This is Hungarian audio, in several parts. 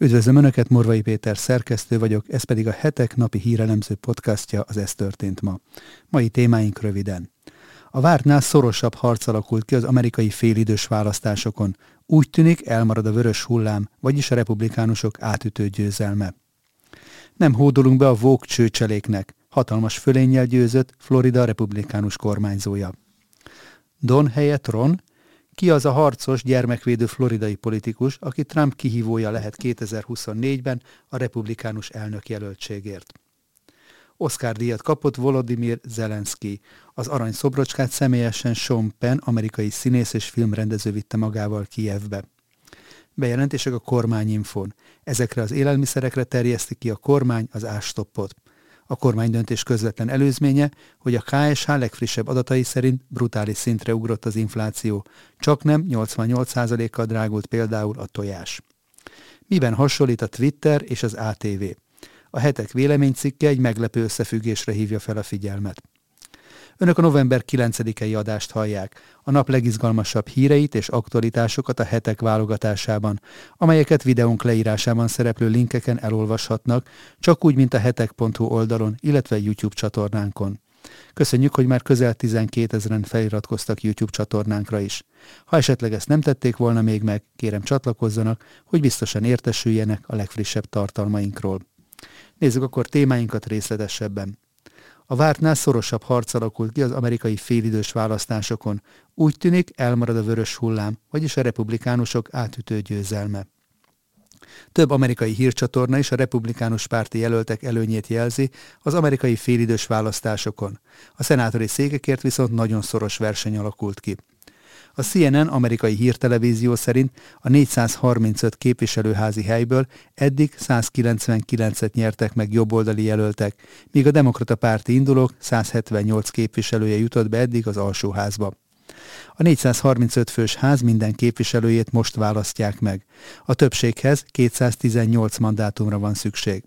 Üdvözlöm Önöket, Morvai Péter szerkesztő vagyok, ez pedig a hetek napi hírelemző podcastja, az Ez történt ma. Mai témáink röviden. A vártnál szorosabb harc alakult ki az amerikai félidős választásokon. Úgy tűnik, elmarad a vörös hullám, vagyis a republikánusok átütő győzelme. Nem hódolunk be a vók csőcseléknek. Hatalmas fölénnyel győzött Florida republikánus kormányzója. Don helyett Ron, ki az a harcos, gyermekvédő floridai politikus, aki Trump kihívója lehet 2024-ben a republikánus elnök jelöltségért? Oscar díjat kapott Volodymyr Zelenszky. Az arany szobrocskát személyesen Sean Penn, amerikai színész és filmrendező vitte magával Kijevbe. Bejelentések a kormányinfon. Ezekre az élelmiszerekre terjeszti ki a kormány az ástoppot. A kormánydöntés közvetlen előzménye, hogy a KSH legfrissebb adatai szerint brutális szintre ugrott az infláció, csak nem 88%-kal drágult például a tojás. Miben hasonlít a Twitter és az ATV? A hetek véleménycikke egy meglepő összefüggésre hívja fel a figyelmet. Önök a november 9-i adást hallják, a nap legizgalmasabb híreit és aktualitásokat a hetek válogatásában, amelyeket videónk leírásában szereplő linkeken elolvashatnak, csak úgy, mint a hetek.hu oldalon, illetve YouTube csatornánkon. Köszönjük, hogy már közel 12 ezeren feliratkoztak YouTube csatornánkra is. Ha esetleg ezt nem tették volna még meg, kérem csatlakozzanak, hogy biztosan értesüljenek a legfrissebb tartalmainkról. Nézzük akkor témáinkat részletesebben. A vártnál szorosabb harc alakult ki az amerikai félidős választásokon. Úgy tűnik, elmarad a vörös hullám, vagyis a republikánusok átütő győzelme. Több amerikai hírcsatorna is a republikánus párti jelöltek előnyét jelzi az amerikai félidős választásokon. A szenátori székekért viszont nagyon szoros verseny alakult ki. A CNN amerikai hírtelevízió szerint a 435 képviselőházi helyből eddig 199-et nyertek meg jobboldali jelöltek, míg a demokrata párti indulók 178 képviselője jutott be eddig az alsóházba. A 435 fős ház minden képviselőjét most választják meg. A többséghez 218 mandátumra van szükség.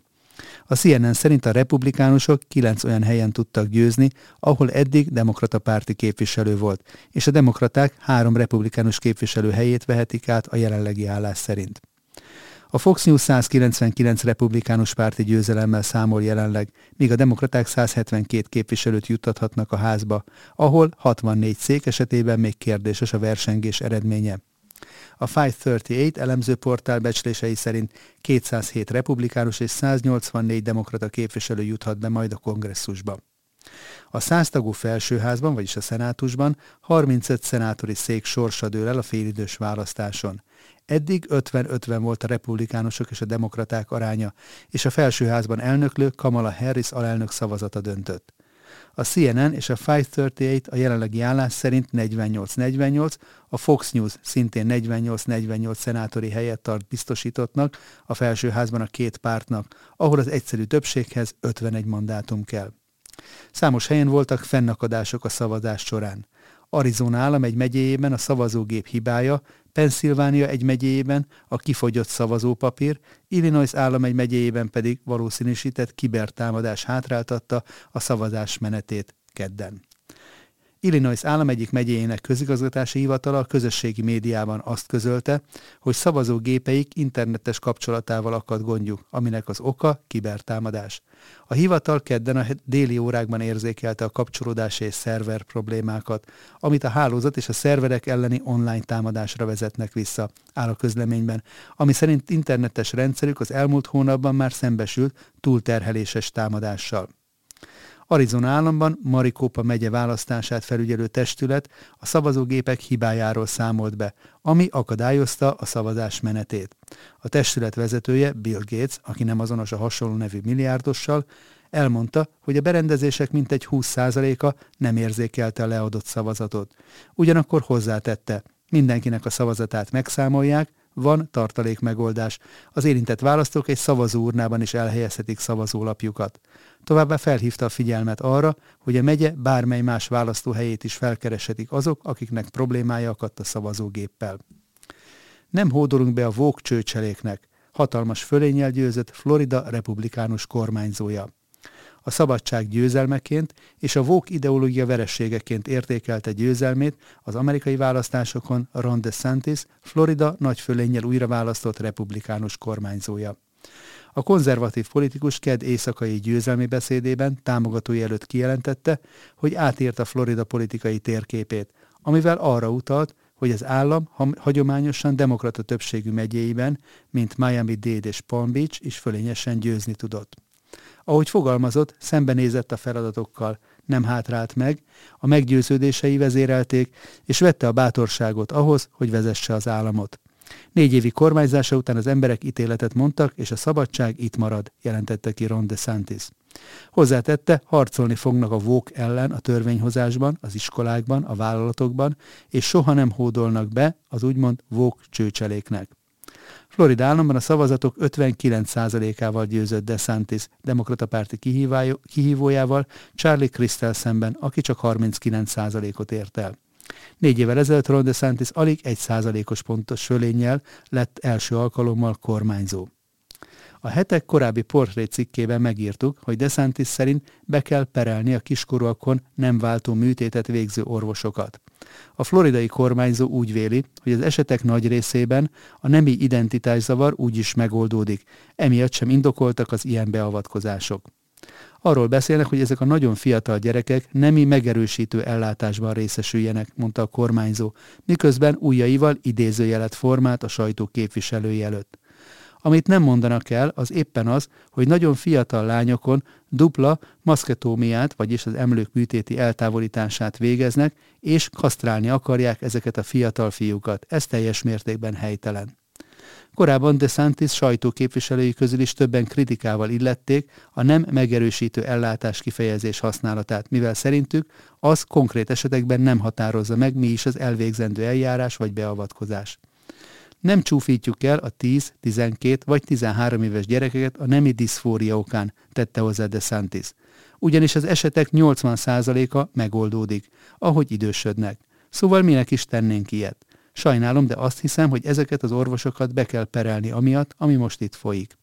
A CNN szerint a republikánusok kilenc olyan helyen tudtak győzni, ahol eddig demokrata párti képviselő volt, és a demokraták három republikánus képviselő helyét vehetik át a jelenlegi állás szerint. A Fox News 199 republikánus párti győzelemmel számol jelenleg, míg a demokraták 172 képviselőt juttathatnak a házba, ahol 64 szék esetében még kérdéses a versengés eredménye. A 538 elemző portál becslései szerint 207 republikánus és 184 demokrata képviselő juthat be majd a kongresszusba. A száztagú felsőházban, vagyis a szenátusban 35 szenátori szék sorsa dől el a félidős választáson. Eddig 50-50 volt a republikánusok és a demokraták aránya, és a felsőházban elnöklő Kamala Harris alelnök szavazata döntött. A CNN és a 538 a jelenlegi állás szerint 48-48, a Fox News szintén 48-48 szenátori helyet tart biztosítottnak a felsőházban a két pártnak, ahol az egyszerű többséghez 51 mandátum kell. Számos helyen voltak fennakadások a szavazás során. Arizona állam egy megyéjében a szavazógép hibája, Pennsylvania egy megyéjében a kifogyott szavazópapír, Illinois állam egy megyéjében pedig valószínűsített kibertámadás hátráltatta a szavazás menetét kedden. Illinois állam egyik megyéjének közigazgatási hivatala a közösségi médiában azt közölte, hogy szavazógépeik internetes kapcsolatával akad gondjuk, aminek az oka kibertámadás. A hivatal kedden a déli órákban érzékelte a kapcsolódási és szerver problémákat, amit a hálózat és a szerverek elleni online támadásra vezetnek vissza, áll a közleményben, ami szerint internetes rendszerük az elmúlt hónapban már szembesült túlterheléses támadással. Arizona államban Maricopa megye választását felügyelő testület a szavazógépek hibájáról számolt be, ami akadályozta a szavazás menetét. A testület vezetője Bill Gates, aki nem azonos a hasonló nevű milliárdossal, elmondta, hogy a berendezések mintegy 20%-a nem érzékelte a leadott szavazatot. Ugyanakkor hozzátette, mindenkinek a szavazatát megszámolják, van tartalék megoldás. Az érintett választók egy szavazóurnában is elhelyezhetik szavazólapjukat. Továbbá felhívta a figyelmet arra, hogy a megye bármely más választóhelyét is felkereshetik azok, akiknek problémája akadt a szavazógéppel. Nem hódolunk be a vók csőcseléknek. Hatalmas fölényel győzött Florida republikánus kormányzója. a szabadság győzelmeként és a vók ideológia verességeként értékelte győzelmét az amerikai választásokon Ron DeSantis, Florida nagyfölénnyel újra választott republikánus kormányzója. A konzervatív politikus Ked éjszakai győzelmi beszédében támogatói előtt kijelentette, hogy átért a Florida politikai térképét, amivel arra utalt, hogy az állam hagyományosan demokrata többségű megyéiben, mint Miami-Dade és Palm Beach is fölényesen győzni tudott. Ahogy fogalmazott, szembenézett a feladatokkal, nem hátrált meg, a meggyőződései vezérelték, és vette a bátorságot ahhoz, hogy vezesse az államot. Négy évi kormányzása után az emberek ítéletet mondtak, és a szabadság itt marad, jelentette ki Ron DeSantis. Hozzátette, harcolni fognak a vók ellen a törvényhozásban, az iskolákban, a vállalatokban, és soha nem hódolnak be az úgymond vók csőcseléknek. Florida államban a szavazatok 59%-ával győzött DeSantis demokrata párti kihívójával Charlie Crystal szemben, aki csak 39%-ot ért el. Négy évvel ezelőtt Ron DeSantis alig egy százalékos pontos fölénnyel lett első alkalommal kormányzó. A hetek korábbi portré cikkében megírtuk, hogy DeSantis szerint be kell perelni a kiskorúakon nem váltó műtétet végző orvosokat. A floridai kormányzó úgy véli, hogy az esetek nagy részében a nemi identitászavar úgy is megoldódik, emiatt sem indokoltak az ilyen beavatkozások. Arról beszélnek, hogy ezek a nagyon fiatal gyerekek nemi megerősítő ellátásban részesüljenek, mondta a kormányzó, miközben ujjaival idézőjelet formált a sajtó képviselői előtt. Amit nem mondanak el, az éppen az, hogy nagyon fiatal lányokon dupla maszketómiát, vagyis az emlők műtéti eltávolítását végeznek, és kasztrálni akarják ezeket a fiatal fiúkat. Ez teljes mértékben helytelen. Korábban DeSantis sajtóképviselői közül is többen kritikával illették a nem megerősítő ellátás kifejezés használatát, mivel szerintük az konkrét esetekben nem határozza meg, mi is az elvégzendő eljárás vagy beavatkozás. Nem csúfítjuk el a 10, 12 vagy 13 éves gyerekeket a nemi diszfória okán, tette hozzá DeSantis. Ugyanis az esetek 80%-a megoldódik, ahogy idősödnek. Szóval minek is tennénk ilyet? Sajnálom, de azt hiszem, hogy ezeket az orvosokat be kell perelni amiatt, ami most itt folyik.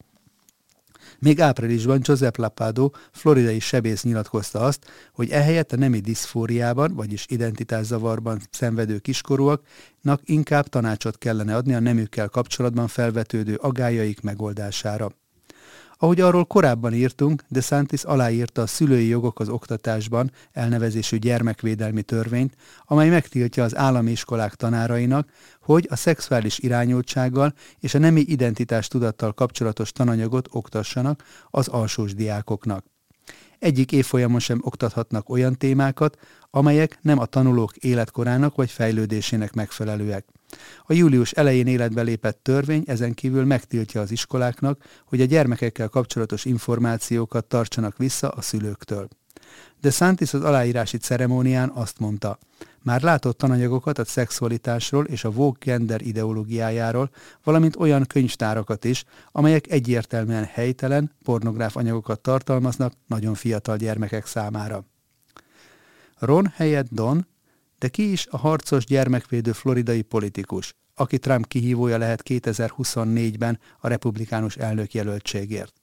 Még áprilisban Joseph Lapado, floridai sebész nyilatkozta azt, hogy ehelyett a nemi diszfóriában, vagyis identitászavarban szenvedő kiskorúaknak inkább tanácsot kellene adni a nemükkel kapcsolatban felvetődő agályaik megoldására. Ahogy arról korábban írtunk, De Santis aláírta a szülői jogok az oktatásban elnevezésű gyermekvédelmi törvényt, amely megtiltja az állami iskolák tanárainak, hogy a szexuális irányultsággal és a nemi identitás tudattal kapcsolatos tananyagot oktassanak az alsós diákoknak. Egyik évfolyamon sem oktathatnak olyan témákat, amelyek nem a tanulók életkorának vagy fejlődésének megfelelőek. A július elején életbe lépett törvény ezen kívül megtiltja az iskoláknak, hogy a gyermekekkel kapcsolatos információkat tartsanak vissza a szülőktől. De Santis az aláírási ceremónián azt mondta, már látott tananyagokat a szexualitásról és a Vogue gender ideológiájáról, valamint olyan könyvtárakat is, amelyek egyértelműen helytelen, pornográf anyagokat tartalmaznak nagyon fiatal gyermekek számára. Ron helyett Don, de ki is a harcos gyermekvédő floridai politikus, aki Trump kihívója lehet 2024-ben a republikánus elnök jelöltségért.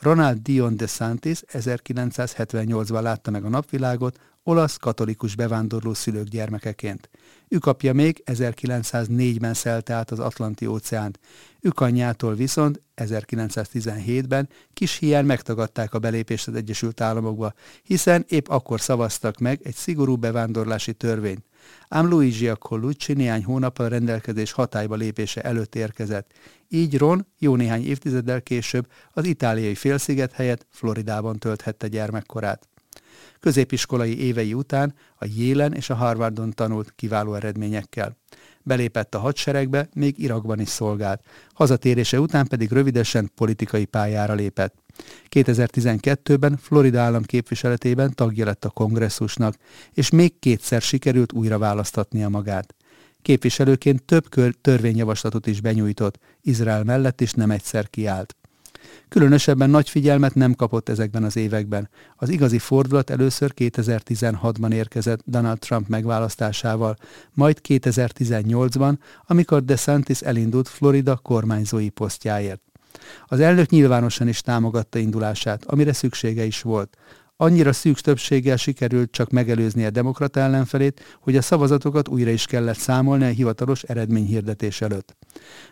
Ronald Dion DeSantis 1978-ban látta meg a napvilágot olasz katolikus bevándorló szülők gyermekeként. Ő kapja még 1904-ben szelte át az Atlanti óceánt. Ők anyjától viszont 1917-ben kis hiány megtagadták a belépést az Egyesült Államokba, hiszen épp akkor szavaztak meg egy szigorú bevándorlási törvényt. Ám Luigi Colucci néhány hónappal rendelkezés hatályba lépése előtt érkezett. Így Ron jó néhány évtizeddel később az itáliai félsziget helyett Floridában tölthette gyermekkorát. Középiskolai évei után a Jélen és a Harvardon tanult kiváló eredményekkel. Belépett a hadseregbe, még Irakban is szolgált. Hazatérése után pedig rövidesen politikai pályára lépett. 2012-ben Florida állam képviseletében tagja lett a kongresszusnak, és még kétszer sikerült újra választatnia magát. Képviselőként több törvényjavaslatot is benyújtott, Izrael mellett is nem egyszer kiállt. Különösebben nagy figyelmet nem kapott ezekben az években. Az igazi fordulat először 2016-ban érkezett Donald Trump megválasztásával, majd 2018-ban, amikor DeSantis elindult Florida kormányzói posztjáért. Az elnök nyilvánosan is támogatta indulását, amire szüksége is volt. Annyira szűk többséggel sikerült csak megelőzni a demokrata ellenfelét, hogy a szavazatokat újra is kellett számolni a hivatalos eredményhirdetés előtt.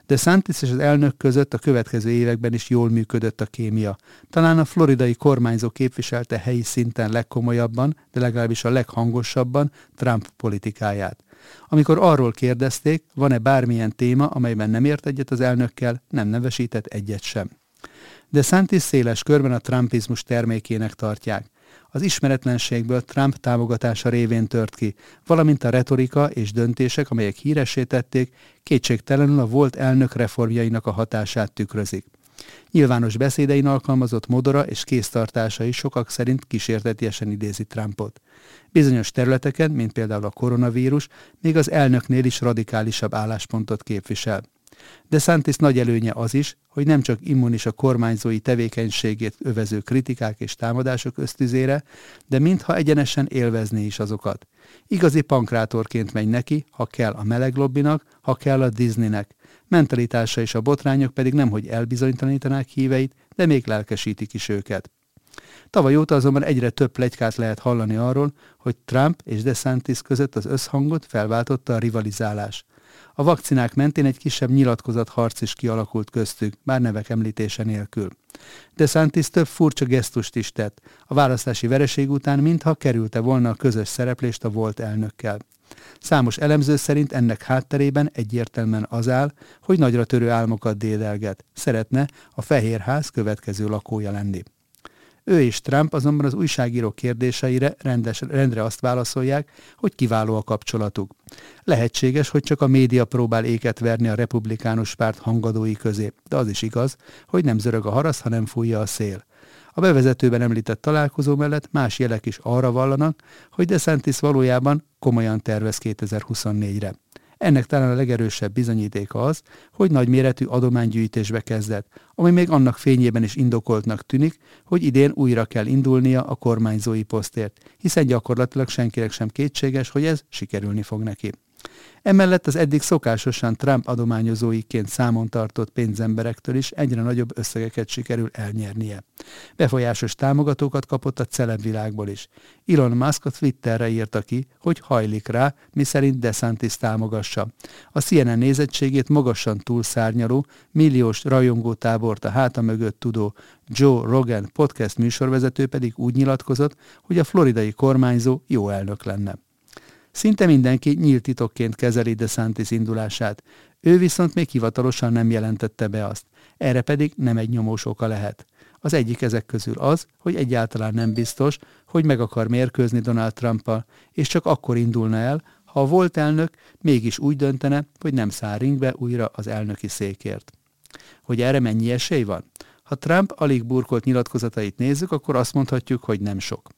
De Santis és az elnök között a következő években is jól működött a kémia. Talán a floridai kormányzó képviselte helyi szinten legkomolyabban, de legalábbis a leghangosabban Trump politikáját. Amikor arról kérdezték, van-e bármilyen téma, amelyben nem ért egyet az elnökkel, nem nevesített egyet sem. De Santis széles körben a trumpizmus termékének tartják az ismeretlenségből Trump támogatása révén tört ki, valamint a retorika és döntések, amelyek híressé tették, kétségtelenül a volt elnök reformjainak a hatását tükrözik. Nyilvános beszédein alkalmazott modora és kéztartásai sokak szerint kísértetiesen idézi Trumpot. Bizonyos területeken, mint például a koronavírus, még az elnöknél is radikálisabb álláspontot képvisel. De Santis nagy előnye az is, hogy nem csak immunis a kormányzói tevékenységét övező kritikák és támadások ösztüzére, de mintha egyenesen élvezné is azokat. Igazi pankrátorként megy neki, ha kell a meleg lobbinak, ha kell a Disneynek. Mentalitása és a botrányok pedig nemhogy elbizonytalanítanák híveit, de még lelkesítik is őket. Tavaly óta azonban egyre több plegykát lehet hallani arról, hogy Trump és DeSantis között az összhangot felváltotta a rivalizálás. A vakcinák mentén egy kisebb nyilatkozat harc is kialakult köztük, bár nevek említése nélkül. De Santis több furcsa gesztust is tett, a választási vereség után mintha kerülte volna a közös szereplést a volt elnökkel. Számos elemző szerint ennek hátterében egyértelműen az áll, hogy nagyra törő álmokat dédelget. Szeretne a Fehérház következő lakója lenni. Ő és Trump azonban az újságíró kérdéseire rendes, rendre azt válaszolják, hogy kiváló a kapcsolatuk. Lehetséges, hogy csak a média próbál éket verni a republikánus párt hangadói közé, de az is igaz, hogy nem zörög a harasz, hanem fújja a szél. A bevezetőben említett találkozó mellett más jelek is arra vallanak, hogy DeSantis valójában komolyan tervez 2024-re. Ennek talán a legerősebb bizonyítéka az, hogy nagyméretű adománygyűjtésbe kezdett, ami még annak fényében is indokoltnak tűnik, hogy idén újra kell indulnia a kormányzói posztért, hiszen gyakorlatilag senkinek sem kétséges, hogy ez sikerülni fog neki. Emellett az eddig szokásosan Trump adományozóiként számon tartott pénzemberektől is egyre nagyobb összegeket sikerül elnyernie. Befolyásos támogatókat kapott a celebvilágból is. Elon Musk a Twitterre írta ki, hogy hajlik rá, miszerint DeSantis támogassa. A CNN nézettségét magasan túlszárnyaló, milliós rajongótábort a háta mögött tudó Joe Rogan podcast műsorvezető pedig úgy nyilatkozott, hogy a floridai kormányzó jó elnök lenne. Szinte mindenki nyílt titokként kezeli DeSantis indulását, ő viszont még hivatalosan nem jelentette be azt. Erre pedig nem egy nyomós oka lehet. Az egyik ezek közül az, hogy egyáltalán nem biztos, hogy meg akar mérkőzni Donald Trumpal, és csak akkor indulna el, ha a volt elnök mégis úgy döntene, hogy nem száll ringbe újra az elnöki székért. Hogy erre mennyi esély van? Ha Trump alig burkolt nyilatkozatait nézzük, akkor azt mondhatjuk, hogy nem sok.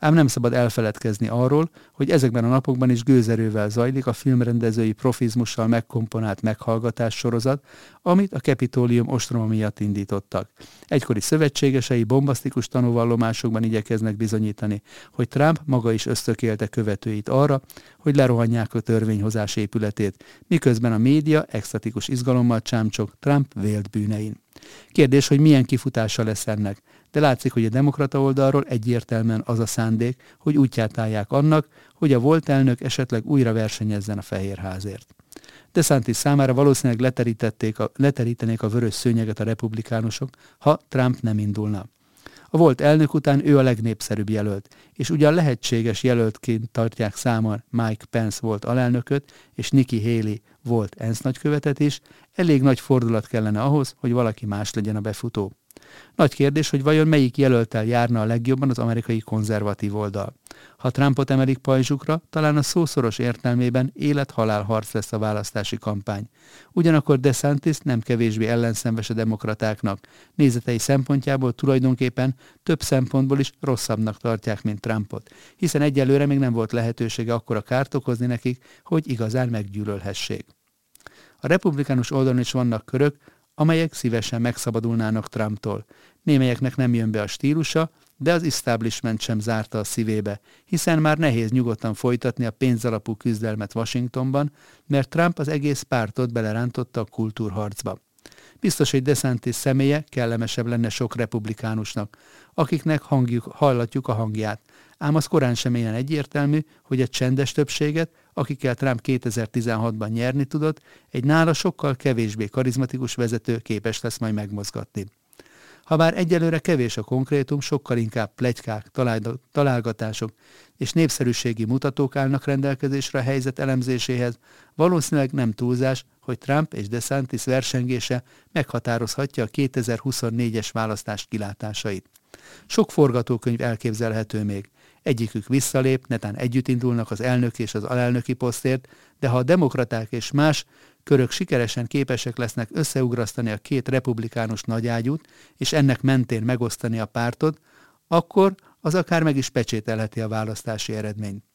Ám nem szabad elfeledkezni arról, hogy ezekben a napokban is gőzerővel zajlik a filmrendezői profizmussal megkomponált meghallgatás sorozat, amit a Kepitólium ostroma miatt indítottak. Egykori szövetségesei bombasztikus tanúvallomásokban igyekeznek bizonyítani, hogy Trump maga is ösztökélte követőit arra, hogy lerohanják a törvényhozás épületét, miközben a média extatikus izgalommal csámcsok Trump vélt bűnein. Kérdés, hogy milyen kifutása lesz ennek de látszik, hogy a demokrata oldalról egyértelműen az a szándék, hogy útját állják annak, hogy a volt elnök esetleg újra versenyezzen a Fehérházért. De Santis számára valószínűleg leterítették a, leterítenék a vörös szőnyeget a republikánusok, ha Trump nem indulna. A volt elnök után ő a legnépszerűbb jelölt, és ugyan lehetséges jelöltként tartják számon Mike Pence volt alelnököt, és Nikki Haley volt ENSZ nagykövetet is, elég nagy fordulat kellene ahhoz, hogy valaki más legyen a befutó. Nagy kérdés, hogy vajon melyik jelöltel járna a legjobban az amerikai konzervatív oldal. Ha Trumpot emelik pajzsukra, talán a szószoros értelmében élet-halál harc lesz a választási kampány. Ugyanakkor DeSantis nem kevésbé ellenszenves a demokratáknak. Nézetei szempontjából tulajdonképpen több szempontból is rosszabbnak tartják, mint Trumpot, hiszen egyelőre még nem volt lehetősége akkora kárt okozni nekik, hogy igazán meggyűlölhessék. A republikánus oldalon is vannak körök, amelyek szívesen megszabadulnának Trumptól. Némelyeknek nem jön be a stílusa, de az establishment sem zárta a szívébe, hiszen már nehéz nyugodtan folytatni a pénzalapú küzdelmet Washingtonban, mert Trump az egész pártot belerántotta a kultúrharcba. Biztos, hogy DeSantis személye kellemesebb lenne sok republikánusnak, akiknek hangjuk, hallatjuk a hangját. Ám az korán sem ilyen egyértelmű, hogy egy csendes többséget, akikkel Trump 2016-ban nyerni tudott, egy nála sokkal kevésbé karizmatikus vezető képes lesz majd megmozgatni. Habár egyelőre kevés a konkrétum, sokkal inkább plegykák, találgatások és népszerűségi mutatók állnak rendelkezésre a helyzet elemzéséhez, valószínűleg nem túlzás, hogy Trump és DeSantis versengése meghatározhatja a 2024-es választás kilátásait. Sok forgatókönyv elképzelhető még. Egyikük visszalép, netán együtt indulnak az elnök és az alelnöki posztért, de ha a demokraták és más körök sikeresen képesek lesznek összeugrasztani a két republikánus nagyágyút, és ennek mentén megosztani a pártot, akkor az akár meg is pecsételheti a választási eredményt.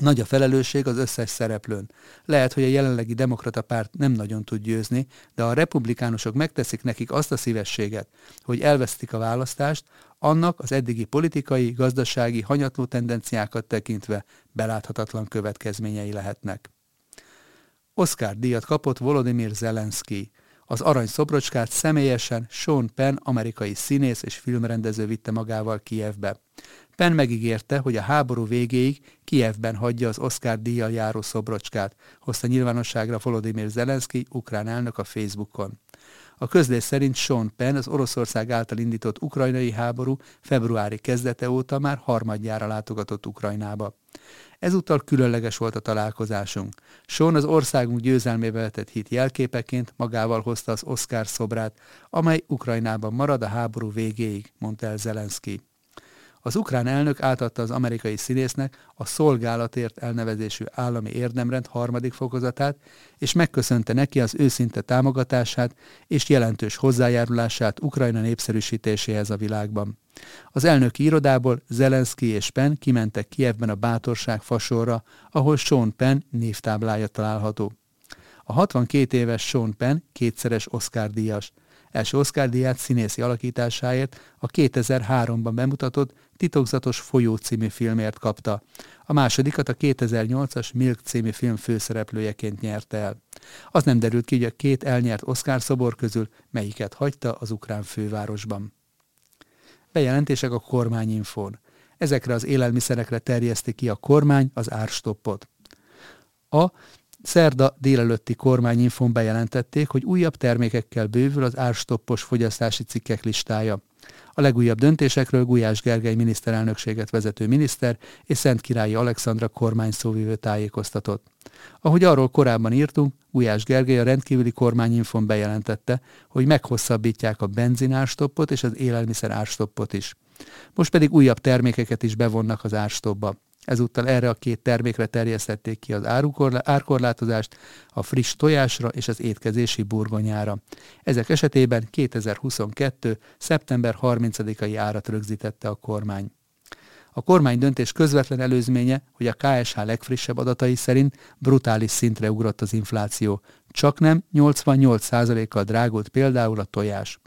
Nagy a felelősség az összes szereplőn. Lehet, hogy a jelenlegi demokrata párt nem nagyon tud győzni, de a republikánusok megteszik nekik azt a szívességet, hogy elvesztik a választást, annak az eddigi politikai, gazdasági, hanyatló tendenciákat tekintve beláthatatlan következményei lehetnek. Oscar díjat kapott Volodymyr Zelenszky. Az arany szobrocskát személyesen Sean Penn, amerikai színész és filmrendező vitte magával Kijevbe. Penn megígérte, hogy a háború végéig Kijevben hagyja az Oscar díjjal járó szobrocskát, hozta nyilvánosságra Volodymyr Zelenszky, ukrán elnök a Facebookon. A közlés szerint Sean Penn az Oroszország által indított ukrajnai háború februári kezdete óta már harmadjára látogatott Ukrajnába. Ezúttal különleges volt a találkozásunk. Sean az országunk győzelmébe vetett hit jelképeként magával hozta az Oscar szobrát, amely Ukrajnában marad a háború végéig, mondta el Zelenszky. Az ukrán elnök átadta az amerikai színésznek a szolgálatért elnevezésű állami érdemrend harmadik fokozatát, és megköszönte neki az őszinte támogatását és jelentős hozzájárulását Ukrajna népszerűsítéséhez a világban. Az elnöki irodából Zelenszky és Penn kimentek Kievben a bátorság fasorra, ahol Sean Penn névtáblája található. A 62 éves Sean Penn kétszeres Oscar-díjas. Első Oscar-díját színészi alakításáért a 2003-ban bemutatott Titokzatos folyó című filmért kapta. A másodikat a 2008-as Milk című film főszereplőjeként nyerte el. Az nem derült ki, hogy a két elnyert Oscar szobor közül melyiket hagyta az ukrán fővárosban. Bejelentések a kormányinfón. Ezekre az élelmiszerekre terjeszti ki a kormány az árstoppot. A Szerda délelőtti kormányinfón bejelentették, hogy újabb termékekkel bővül az árstoppos fogyasztási cikkek listája. A legújabb döntésekről Gulyás Gergely miniszterelnökséget vezető miniszter és Szent Királyi Alexandra kormány szóvivő tájékoztatott. Ahogy arról korábban írtunk, Gulyás Gergely a rendkívüli kormányinfon bejelentette, hogy meghosszabbítják a benzinárstoppot és az élelmiszer árstoppot is. Most pedig újabb termékeket is bevonnak az árstoppba. Ezúttal erre a két termékre terjesztették ki az árkorlátozást, a friss tojásra és az étkezési burgonyára. Ezek esetében 2022. szeptember 30-ai árat rögzítette a kormány. A kormány döntés közvetlen előzménye, hogy a KSH legfrissebb adatai szerint brutális szintre ugrott az infláció. Csak nem 88%-kal drágult például a tojás.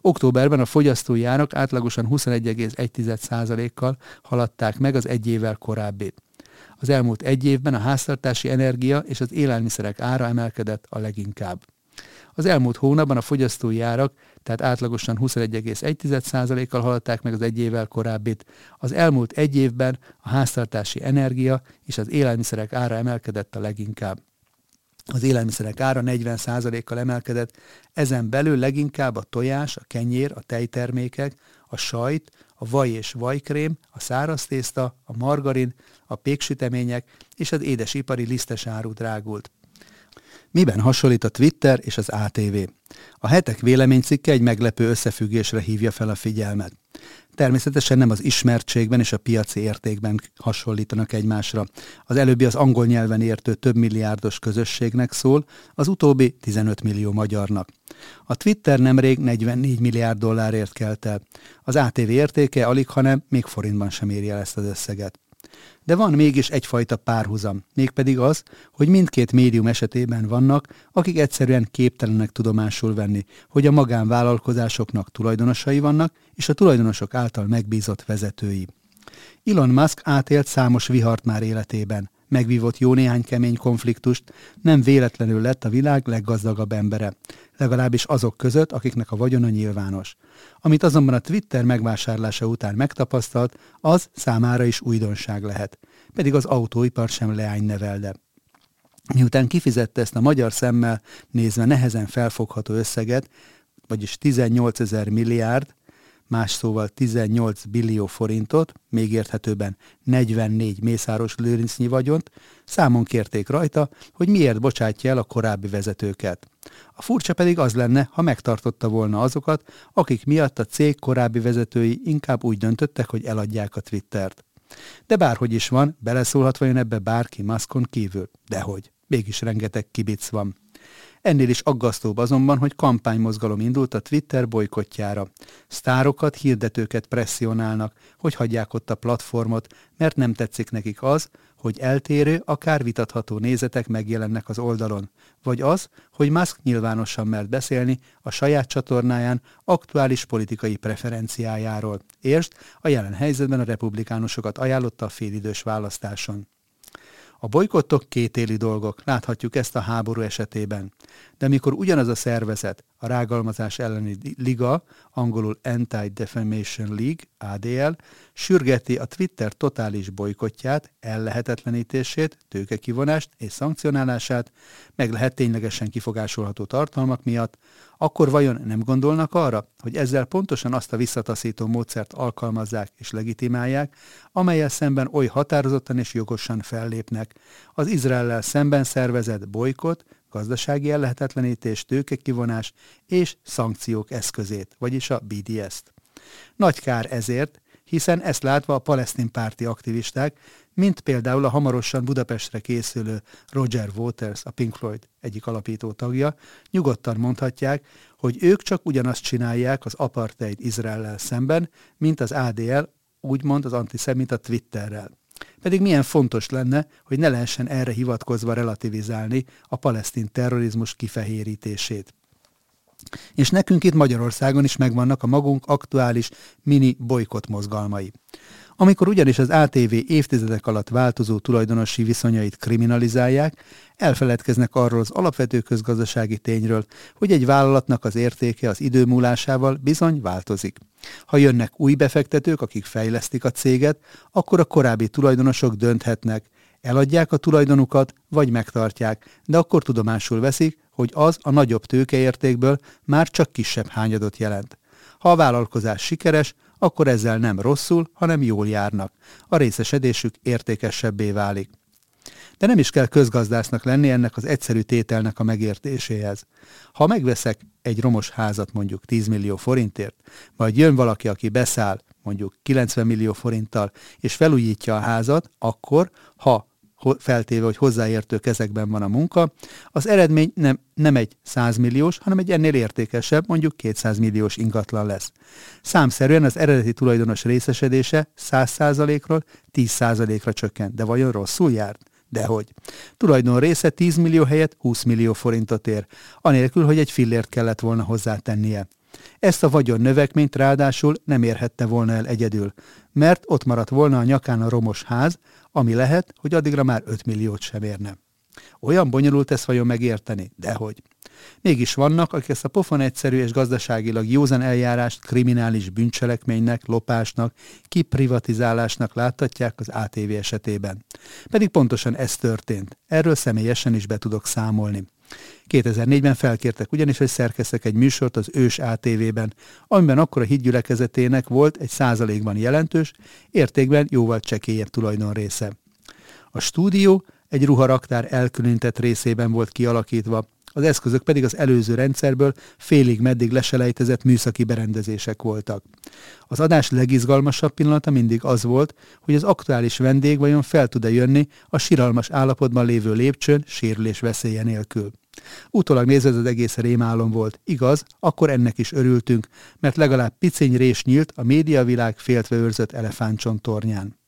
Októberben a fogyasztói árak átlagosan 21,1%-kal haladták meg az egy évvel korábbit. Az elmúlt egy évben a háztartási energia és az élelmiszerek ára emelkedett a leginkább. Az elmúlt hónapban a fogyasztói árak, tehát átlagosan 21,1%-kal haladták meg az egy évvel korábbit. Az elmúlt egy évben a háztartási energia és az élelmiszerek ára emelkedett a leginkább az élelmiszerek ára 40%-kal emelkedett, ezen belül leginkább a tojás, a kenyér, a tejtermékek, a sajt, a vaj és vajkrém, a száraz tészta, a margarin, a péksütemények és az édesipari lisztes áru drágult. Miben hasonlít a Twitter és az ATV? A hetek véleménycikke egy meglepő összefüggésre hívja fel a figyelmet. Természetesen nem az ismertségben és a piaci értékben hasonlítanak egymásra. Az előbbi az angol nyelven értő több milliárdos közösségnek szól, az utóbbi 15 millió magyarnak. A Twitter nemrég 44 milliárd dollárért kelt el. Az ATV értéke alig, hanem még forintban sem éri el ezt az összeget. De van mégis egyfajta párhuzam, mégpedig az, hogy mindkét médium esetében vannak, akik egyszerűen képtelenek tudomásul venni, hogy a magánvállalkozásoknak tulajdonosai vannak, és a tulajdonosok által megbízott vezetői. Elon Musk átélt számos vihart már életében, megvívott jó néhány kemény konfliktust, nem véletlenül lett a világ leggazdagabb embere, legalábbis azok között, akiknek a vagyona nyilvános. Amit azonban a Twitter megvásárlása után megtapasztalt, az számára is újdonság lehet, pedig az autóipar sem leány nevelde. Miután kifizette ezt a magyar szemmel nézve nehezen felfogható összeget, vagyis 18 ezer milliárd, más szóval 18 billió forintot, még érthetőben 44 mészáros lőrincnyi vagyont, számon kérték rajta, hogy miért bocsátja el a korábbi vezetőket. A furcsa pedig az lenne, ha megtartotta volna azokat, akik miatt a cég korábbi vezetői inkább úgy döntöttek, hogy eladják a Twittert. De bárhogy is van, beleszólhat vajon ebbe bárki maszkon kívül? Dehogy. Mégis rengeteg kibic van. Ennél is aggasztóbb azonban, hogy kampánymozgalom indult a Twitter bolykottjára. Sztárokat, hirdetőket presszionálnak, hogy hagyják ott a platformot, mert nem tetszik nekik az, hogy eltérő, akár vitatható nézetek megjelennek az oldalon, vagy az, hogy Musk nyilvánosan mert beszélni a saját csatornáján aktuális politikai preferenciájáról. Érst, a jelen helyzetben a republikánusokat ajánlotta a félidős választáson. A bolykottok kétéli dolgok, láthatjuk ezt a háború esetében. De mikor ugyanaz a szervezet, a rágalmazás elleni liga, angolul Anti-Defamation League, ADL, sürgeti a Twitter totális bolykottját, ellehetetlenítését, tőkekivonást és szankcionálását, meg lehet ténylegesen kifogásolható tartalmak miatt, akkor vajon nem gondolnak arra, hogy ezzel pontosan azt a visszataszító módszert alkalmazzák és legitimálják, amelyel szemben oly határozottan és jogosan fellépnek. Az Izraellel szemben szervezett bolykot, gazdasági ellehetetlenítés, tőkekivonás és szankciók eszközét, vagyis a BDS-t. Nagy kár ezért, hiszen ezt látva a palesztin párti aktivisták, mint például a hamarosan Budapestre készülő Roger Waters, a Pink Floyd egyik alapító tagja, nyugodtan mondhatják, hogy ők csak ugyanazt csinálják az apartheid Izraellel szemben, mint az ADL, úgymond az antiszemita Twitterrel. Pedig milyen fontos lenne, hogy ne lehessen erre hivatkozva relativizálni a palesztin terrorizmus kifehérítését. És nekünk itt Magyarországon is megvannak a magunk aktuális mini bolykott mozgalmai. Amikor ugyanis az ATV évtizedek alatt változó tulajdonosi viszonyait kriminalizálják, elfeledkeznek arról az alapvető közgazdasági tényről, hogy egy vállalatnak az értéke az idő múlásával bizony változik. Ha jönnek új befektetők, akik fejlesztik a céget, akkor a korábbi tulajdonosok dönthetnek, eladják a tulajdonukat, vagy megtartják, de akkor tudomásul veszik, hogy az a nagyobb tőkeértékből már csak kisebb hányadot jelent. Ha a vállalkozás sikeres, akkor ezzel nem rosszul, hanem jól járnak. A részesedésük értékesebbé válik. De nem is kell közgazdásznak lenni ennek az egyszerű tételnek a megértéséhez. Ha megveszek egy romos házat mondjuk 10 millió forintért, vagy jön valaki, aki beszáll mondjuk 90 millió forinttal, és felújítja a házat, akkor, ha feltéve, hogy hozzáértő kezekben van a munka, az eredmény nem, nem egy 100 milliós, hanem egy ennél értékesebb, mondjuk 200 milliós ingatlan lesz. Számszerűen az eredeti tulajdonos részesedése 100%-ról 10%-ra csökkent, de vajon rosszul járt? Dehogy. Tulajdon része 10 millió helyett 20 millió forintot ér, anélkül, hogy egy fillért kellett volna hozzátennie. Ezt a vagyon növekményt ráadásul nem érhette volna el egyedül, mert ott maradt volna a nyakán a romos ház, ami lehet, hogy addigra már 5 milliót sem érne. Olyan bonyolult ezt vajon megérteni? Dehogy. Mégis vannak, akik ezt a pofon egyszerű és gazdaságilag józan eljárást kriminális bűncselekménynek, lopásnak, kiprivatizálásnak láttatják az ATV esetében. Pedig pontosan ez történt. Erről személyesen is be tudok számolni. 2004-ben felkértek ugyanis, hogy szerkeztek egy műsort az ős ATV-ben, amiben akkor a hídgyülekezetének volt egy százalékban jelentős, értékben jóval csekélyebb tulajdon része. A stúdió egy ruharaktár elkülönített részében volt kialakítva, az eszközök pedig az előző rendszerből félig meddig leselejtezett műszaki berendezések voltak. Az adás legizgalmasabb pillanata mindig az volt, hogy az aktuális vendég vajon fel tud-e jönni a siralmas állapotban lévő lépcsőn sérülés veszélye nélkül. Utólag nézve az egész rémálom volt. Igaz, akkor ennek is örültünk, mert legalább piciny rés nyílt a médiavilág féltve őrzött elefántcsont tornyán.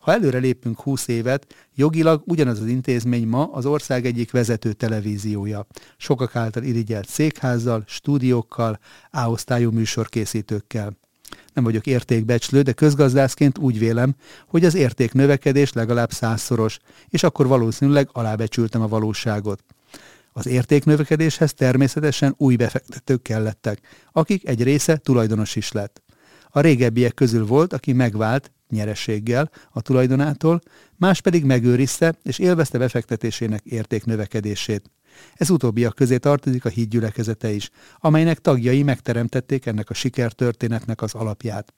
Ha előre lépünk 20 évet, jogilag ugyanaz az intézmény ma az ország egyik vezető televíziója. Sokak által irigyelt székházzal, stúdiókkal, áosztályú műsorkészítőkkel. Nem vagyok értékbecslő, de közgazdászként úgy vélem, hogy az érték növekedés legalább százszoros, és akkor valószínűleg alábecsültem a valóságot. Az értéknövekedéshez természetesen új befektetők kellettek, akik egy része tulajdonos is lett. A régebbiek közül volt, aki megvált nyerességgel a tulajdonától, más pedig megőrizte és élvezte befektetésének értéknövekedését. Ez utóbbiak közé tartozik a hídgyülekezete is, amelynek tagjai megteremtették ennek a sikertörténetnek az alapját.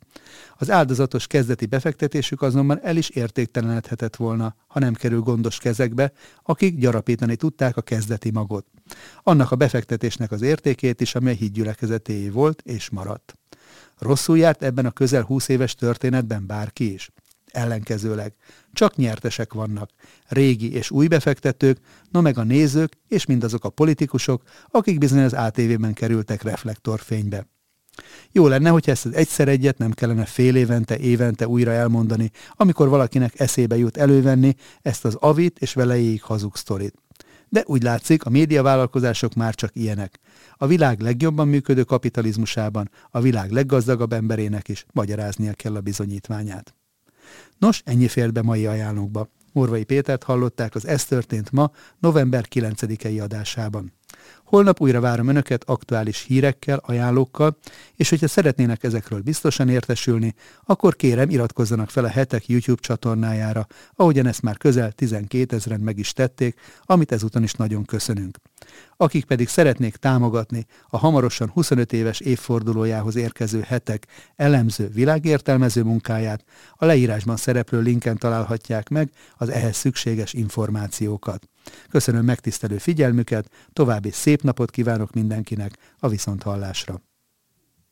Az áldozatos kezdeti befektetésük azonban el is értéktelenedhetett volna, ha nem kerül gondos kezekbe, akik gyarapítani tudták a kezdeti magot. Annak a befektetésnek az értékét is, amely hídgyülekezetéé volt és maradt. Rosszul járt ebben a közel 20 éves történetben bárki is. Ellenkezőleg, csak nyertesek vannak, régi és új befektetők, no meg a nézők és mindazok a politikusok, akik bizony az ATV-ben kerültek reflektorfénybe. Jó lenne, hogyha ezt az egyszer egyet nem kellene fél évente, évente újra elmondani, amikor valakinek eszébe jut elővenni ezt az avit és velejéig hazug sztorit. De úgy látszik, a médiavállalkozások már csak ilyenek. A világ legjobban működő kapitalizmusában a világ leggazdagabb emberének is magyaráznia kell a bizonyítványát. Nos, ennyi fért be mai ajánlókba. Morvai Pétert hallották az Ez történt ma, november 9-i adásában. Holnap újra várom Önöket aktuális hírekkel, ajánlókkal, és hogyha szeretnének ezekről biztosan értesülni, akkor kérem iratkozzanak fel a hetek YouTube csatornájára, ahogyan ezt már közel 12 ezeren meg is tették, amit ezúton is nagyon köszönünk. Akik pedig szeretnék támogatni a hamarosan 25 éves évfordulójához érkező hetek elemző, világértelmező munkáját, a leírásban szereplő linken találhatják meg az ehhez szükséges információkat. Köszönöm megtisztelő figyelmüket, további szép napot kívánok mindenkinek a viszonthallásra.